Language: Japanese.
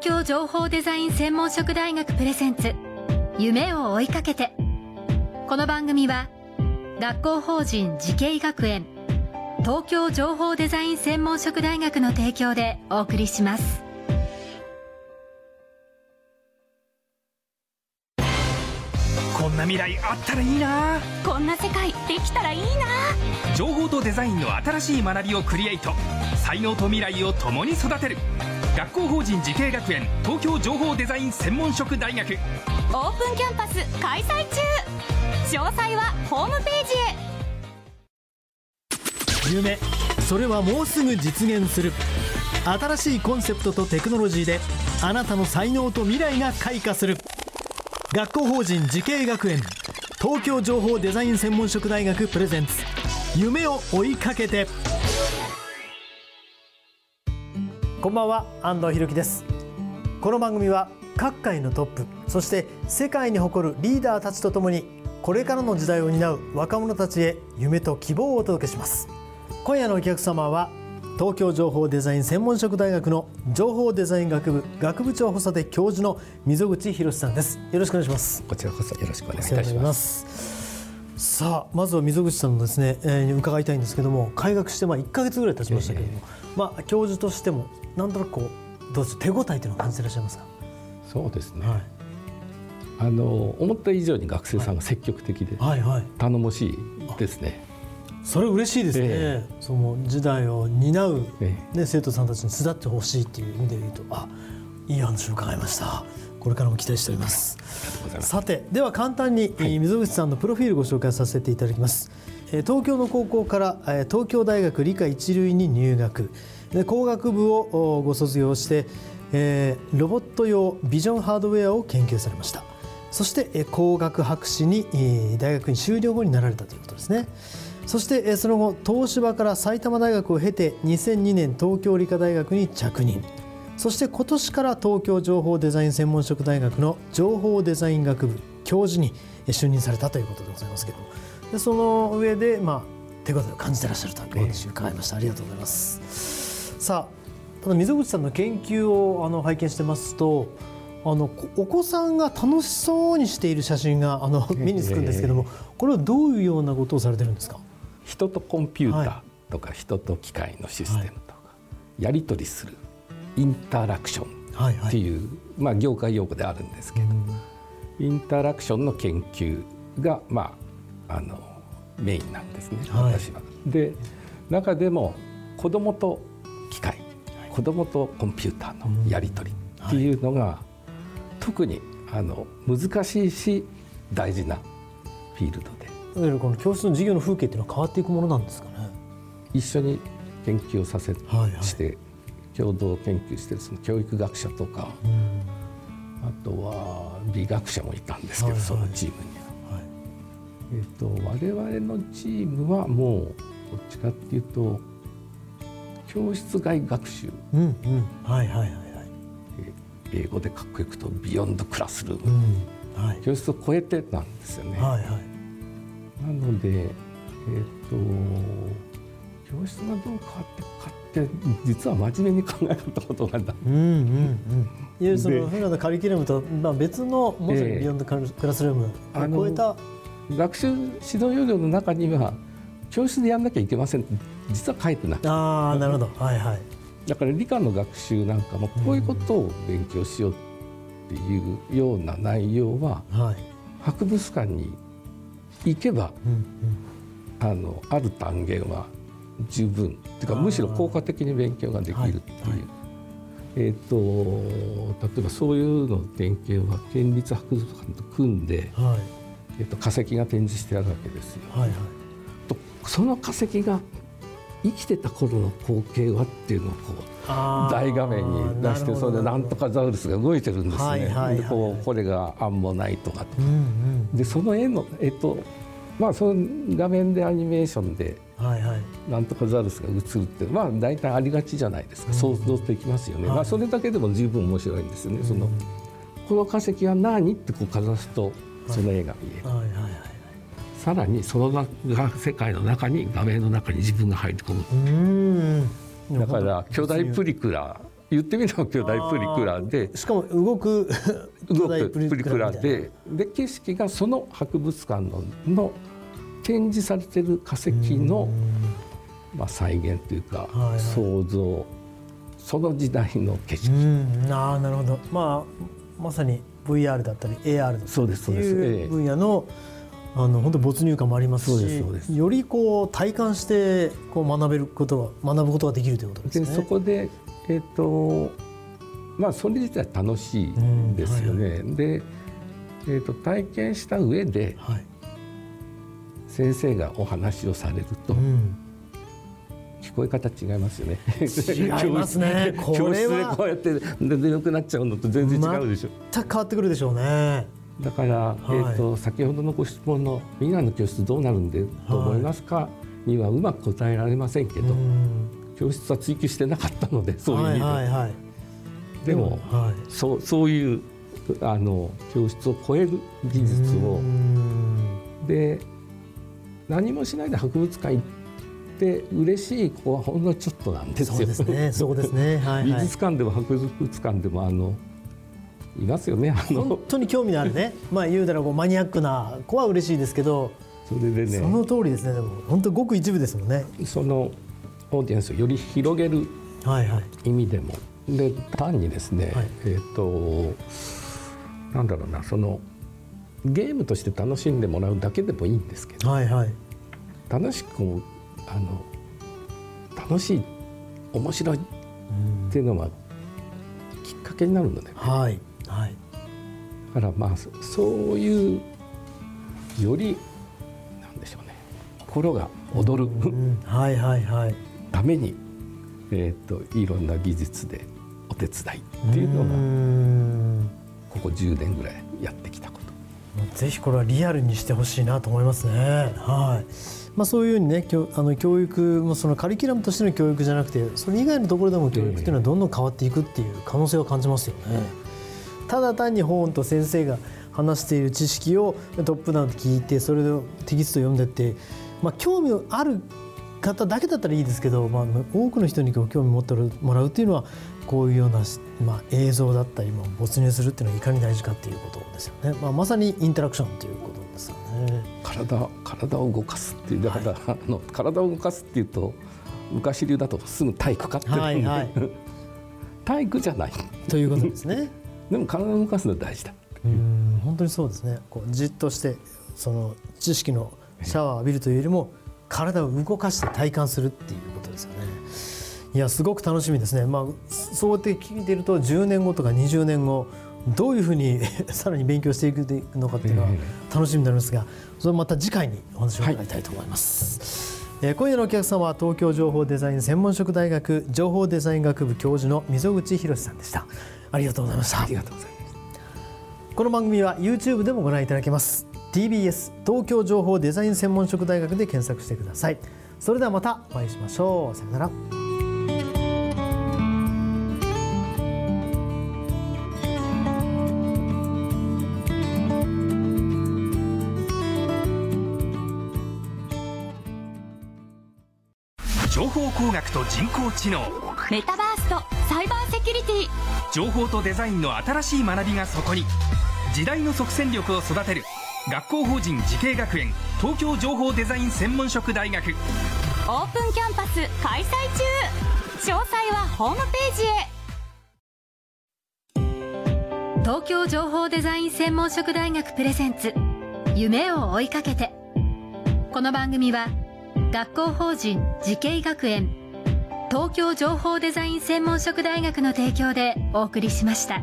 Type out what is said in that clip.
東京情報デザイン専門職大学プレゼンツ夢を追いかけて。この番組は学校法人慈恵学園東京情報デザイン専門職大学の提供でお送りします。こんな未来あったらいいな。こんな世界できたらいいな。情報とデザインの新しい学びをクリエイト。才能と未来を共に育てる学校法人慈恵学園東京情報デザイン専門職大学。オープンキャンパス開催中。詳細はホームページへ。夢それはもうすぐ実現する。新しいコンセプトとテクノロジーであなたの才能と未来が開花する。学校法人慈恵学園東京情報デザイン専門職大学プレゼンツ。夢を追いかけてこんばんは安藤博樹です。この番組は各界のトップそして世界に誇るリーダーたちとともにこれからの時代を担う若者たちへ夢と希望をお届けします。今夜のお客様は東京情報デザイン専門職大学の情報デザイン学部学部長補佐で教授の溝口博さんです。よろしくお願いします。こちらこそよろしくお願いいたしますさあまずは溝口さんのですね、えー、伺いたいんですけども開学してまあ1か月ぐらい経ちましたけれども、えー、まあ教授としてもなんとなくこうどう手応えというのを感じていらっしゃいますか？そうですね、はい、あの思った以上に学生さんが積極的で頼もしいですね、それ嬉しいですね、えー、その時代を担う、ね、生徒さんたちに巣立ってほしいっていう意味で言うとあいい話を伺いましたこれからも期待しております。さてでは簡単に、はい、溝口さんのプロフィールご紹介させていただきます。東京の高校から東京大学理科一類に入学。工学部をご卒業して、えー、ロボット用ビジョンハードウェアを研究されました。そして工学博士に大学に修了後になられたということですね。そしてその後東芝から埼玉大学を経て2002年東京理科大学に着任そして今年から東京情報デザイン専門職大学の情報デザイン学部教授に就任されたということでございますけども。でその上で、まあ、手応えを感じてらっしゃるというお話を伺い。ました、ありがとうございます。さあただ溝口さんの研究をあの拝見してますとあのお子さんが楽しそうにしている写真があの 目につくんですけどもこれはどういうようなことをされてるんですか？人とコンピューターとか人と機械のシステムとか、やり取りするインタラクションっていう、まあ、業界用語であるんですけど、インタラクションの研究が、まあ、あのメインなんですね、私は。で中でも子どもと機械子どもとコンピューターのやり取りっていうのが、特にあの難しいし大事なフィールドいわゆるこの教室の授業の風景っていうのは変わっていくものなんですかね？一緒に研究をさせ、はいはい、して共同研究してるその教育学者とか、うん、あとは美学者もいたんですけど、はいはい、そのチームには。はい、えーと、我々のチームはもうどっちかっていうと教室外学習、うんうん、はいはいはいはい、英語でかっこよくとビヨンドクラスルーム、うん。はい、教室を超えてなんですよね。はいはい。なので、えーと、教室がどう変わっていくかって実は真面目に考えたことがあった。うんうんうん、いわゆるその普段のカリキュラムと、まあ、別のもうちょビヨンドクラスルームを超えた、学習指導要領の中には教室でやんなきゃいけません。実は書いてない。ああなるほど。はいはい。だから理科の学習なんかもこういうことを勉強しようっていうような内容は、はい、博物館に行けば、うんうん、あのある単元は十分。っていうかむしろ効果的に勉強ができるっていう。えーと、例えばそういうの典型は県立博物館と組んで、はい、えーと、化石が展示してあるわけですよ。はいはい、とその化石が生きてた頃の光景はっていうのをこう大画面に出してそれでなんとかザウルスが動いてるんですね。はいはいはいはい、こうこれがアンモナイトがとか、うんうん、でその絵のえっとまあその画面でアニメーションでなんとかザウルスが映るってまあ大体ありがちじゃないですか、うん、想像できますよね、はい、まあ、それだけでも十分面白いんですよね。そのこの化石は何ってこうかざすとその絵が見える。はいはいはいはい。さらにその世界の中に画面の中に自分が入り込む。だから巨大プリクラ言ってみれば巨大プリクラでしかも動く動くプリクラでで景色がその博物館のの展示されてる化石の、まあ、再現というか、想像その時代の景色。あなるほど、まあ、まさに VR だったり AR だったりいう分野の、あの本当没入感もありますしよりこう体感してこう学べることが学ぶことができるということですね。でそこで、えーとまあ、それ自体楽しいんですよね。はいはい、で、えーと、体験した上で、はい、先生がお話をされると、うん、聞こえ方違いますよね。違いますね。教室でこうやって全然良くなっちゃうのと全然違うでしょ。全く変わってくるでしょうね。だから、はい、えーと、先ほどのご質問の「未来の教室どうなるんでと思いますか?」はい、にはうまく答えられませんけど、教室は追求してなかったのでそういう意味で。はいはいはい、でも、はい、そうそういうあの教室を超える技術をで何もしないで博物館行って嬉しい子はほんのちょっとなんですよ。そうですね。そうですね。はい、はい、美術館でも博物館でもあのいますよね本当に興味のあるね。まあ言うたらこうマニアックな子は嬉しいですけど。それでね。その通りですね。でも本当ごく一部ですもんね。そのオーディエンスをより広げる意味でも、はい。はい、で単にですね、はい、えっ、ー、となんだろうなそのゲームとして楽しんでもらうだけでもいいんですけど、はいはい、楽しくあの楽しい面白いっていうのはきっかけになるので、ね、はいはい、だからまあそういうよりなんでしょうね。心が踊る、はいはいはい、ために、えーと、いろんな技術でお手伝いっていうのがここ10年ぐらいやってきたこと。ぜひこれはリアルにしてほしいなと思いますね。はい。まあそういうふうにね、あの教育もそのカリキュラムとしての教育じゃなくて、それ以外のところでも教育っていうのはどんどん変わっていくっていう可能性を感じますよね。ただ単に本と先生が話している知識をトップダウンで聞いてそれでテキスト読んでって、まあ、興味ある方だけだったらいいですけど、まあ、多くの人に興味を持ってもらうっていうのはこういうような、まあ、映像だったりも没入するっていうのはいかに大事かっていうことですよね、まあ、まさにインタラクションということですよね。体体を動かすっていうだから、はい、あの体を動かすっていうと昔流だとすぐ体育かってるんで、はいはい、体育じゃない。ということですね。でも体を動かすのは大事だ。うん本当にそうですね。こうじっとしてその知識のシャワーを浴びるというよりも体を動かして体感するっていうことですよね。いやすごく楽しみですね。まあそうやって聞いてると10年後とか20年後どういうふうに さらに勉強していくのかっていうのは楽しみになりますがそれまた次回にお話を伺いたいと思います、はい、えー、今夜のお客様は東京情報デザイン専門職大学情報デザイン学部教授の溝口博さんでした。ありがとうございました。ありがとうございますこの番組は YouTube でもご覧いただけます TBS 東京情報デザイン専門職大学で検索してください。それではまたお会いしましょう。さよなら。情報工学と人工知能。メタバースとサイバーセキュリティ。情報とデザインの新しい学びがそこに。時代の即戦力を育てる学校法人慈恵学園東京情報デザイン専門職大学。オープンキャンパス開催中。詳細はホームページへ。東京情報デザイン専門職大学プレゼンツ夢を追いかけて。この番組は学校法人慈恵学園東京情報デザイン専門職大学の提供でお送りしました。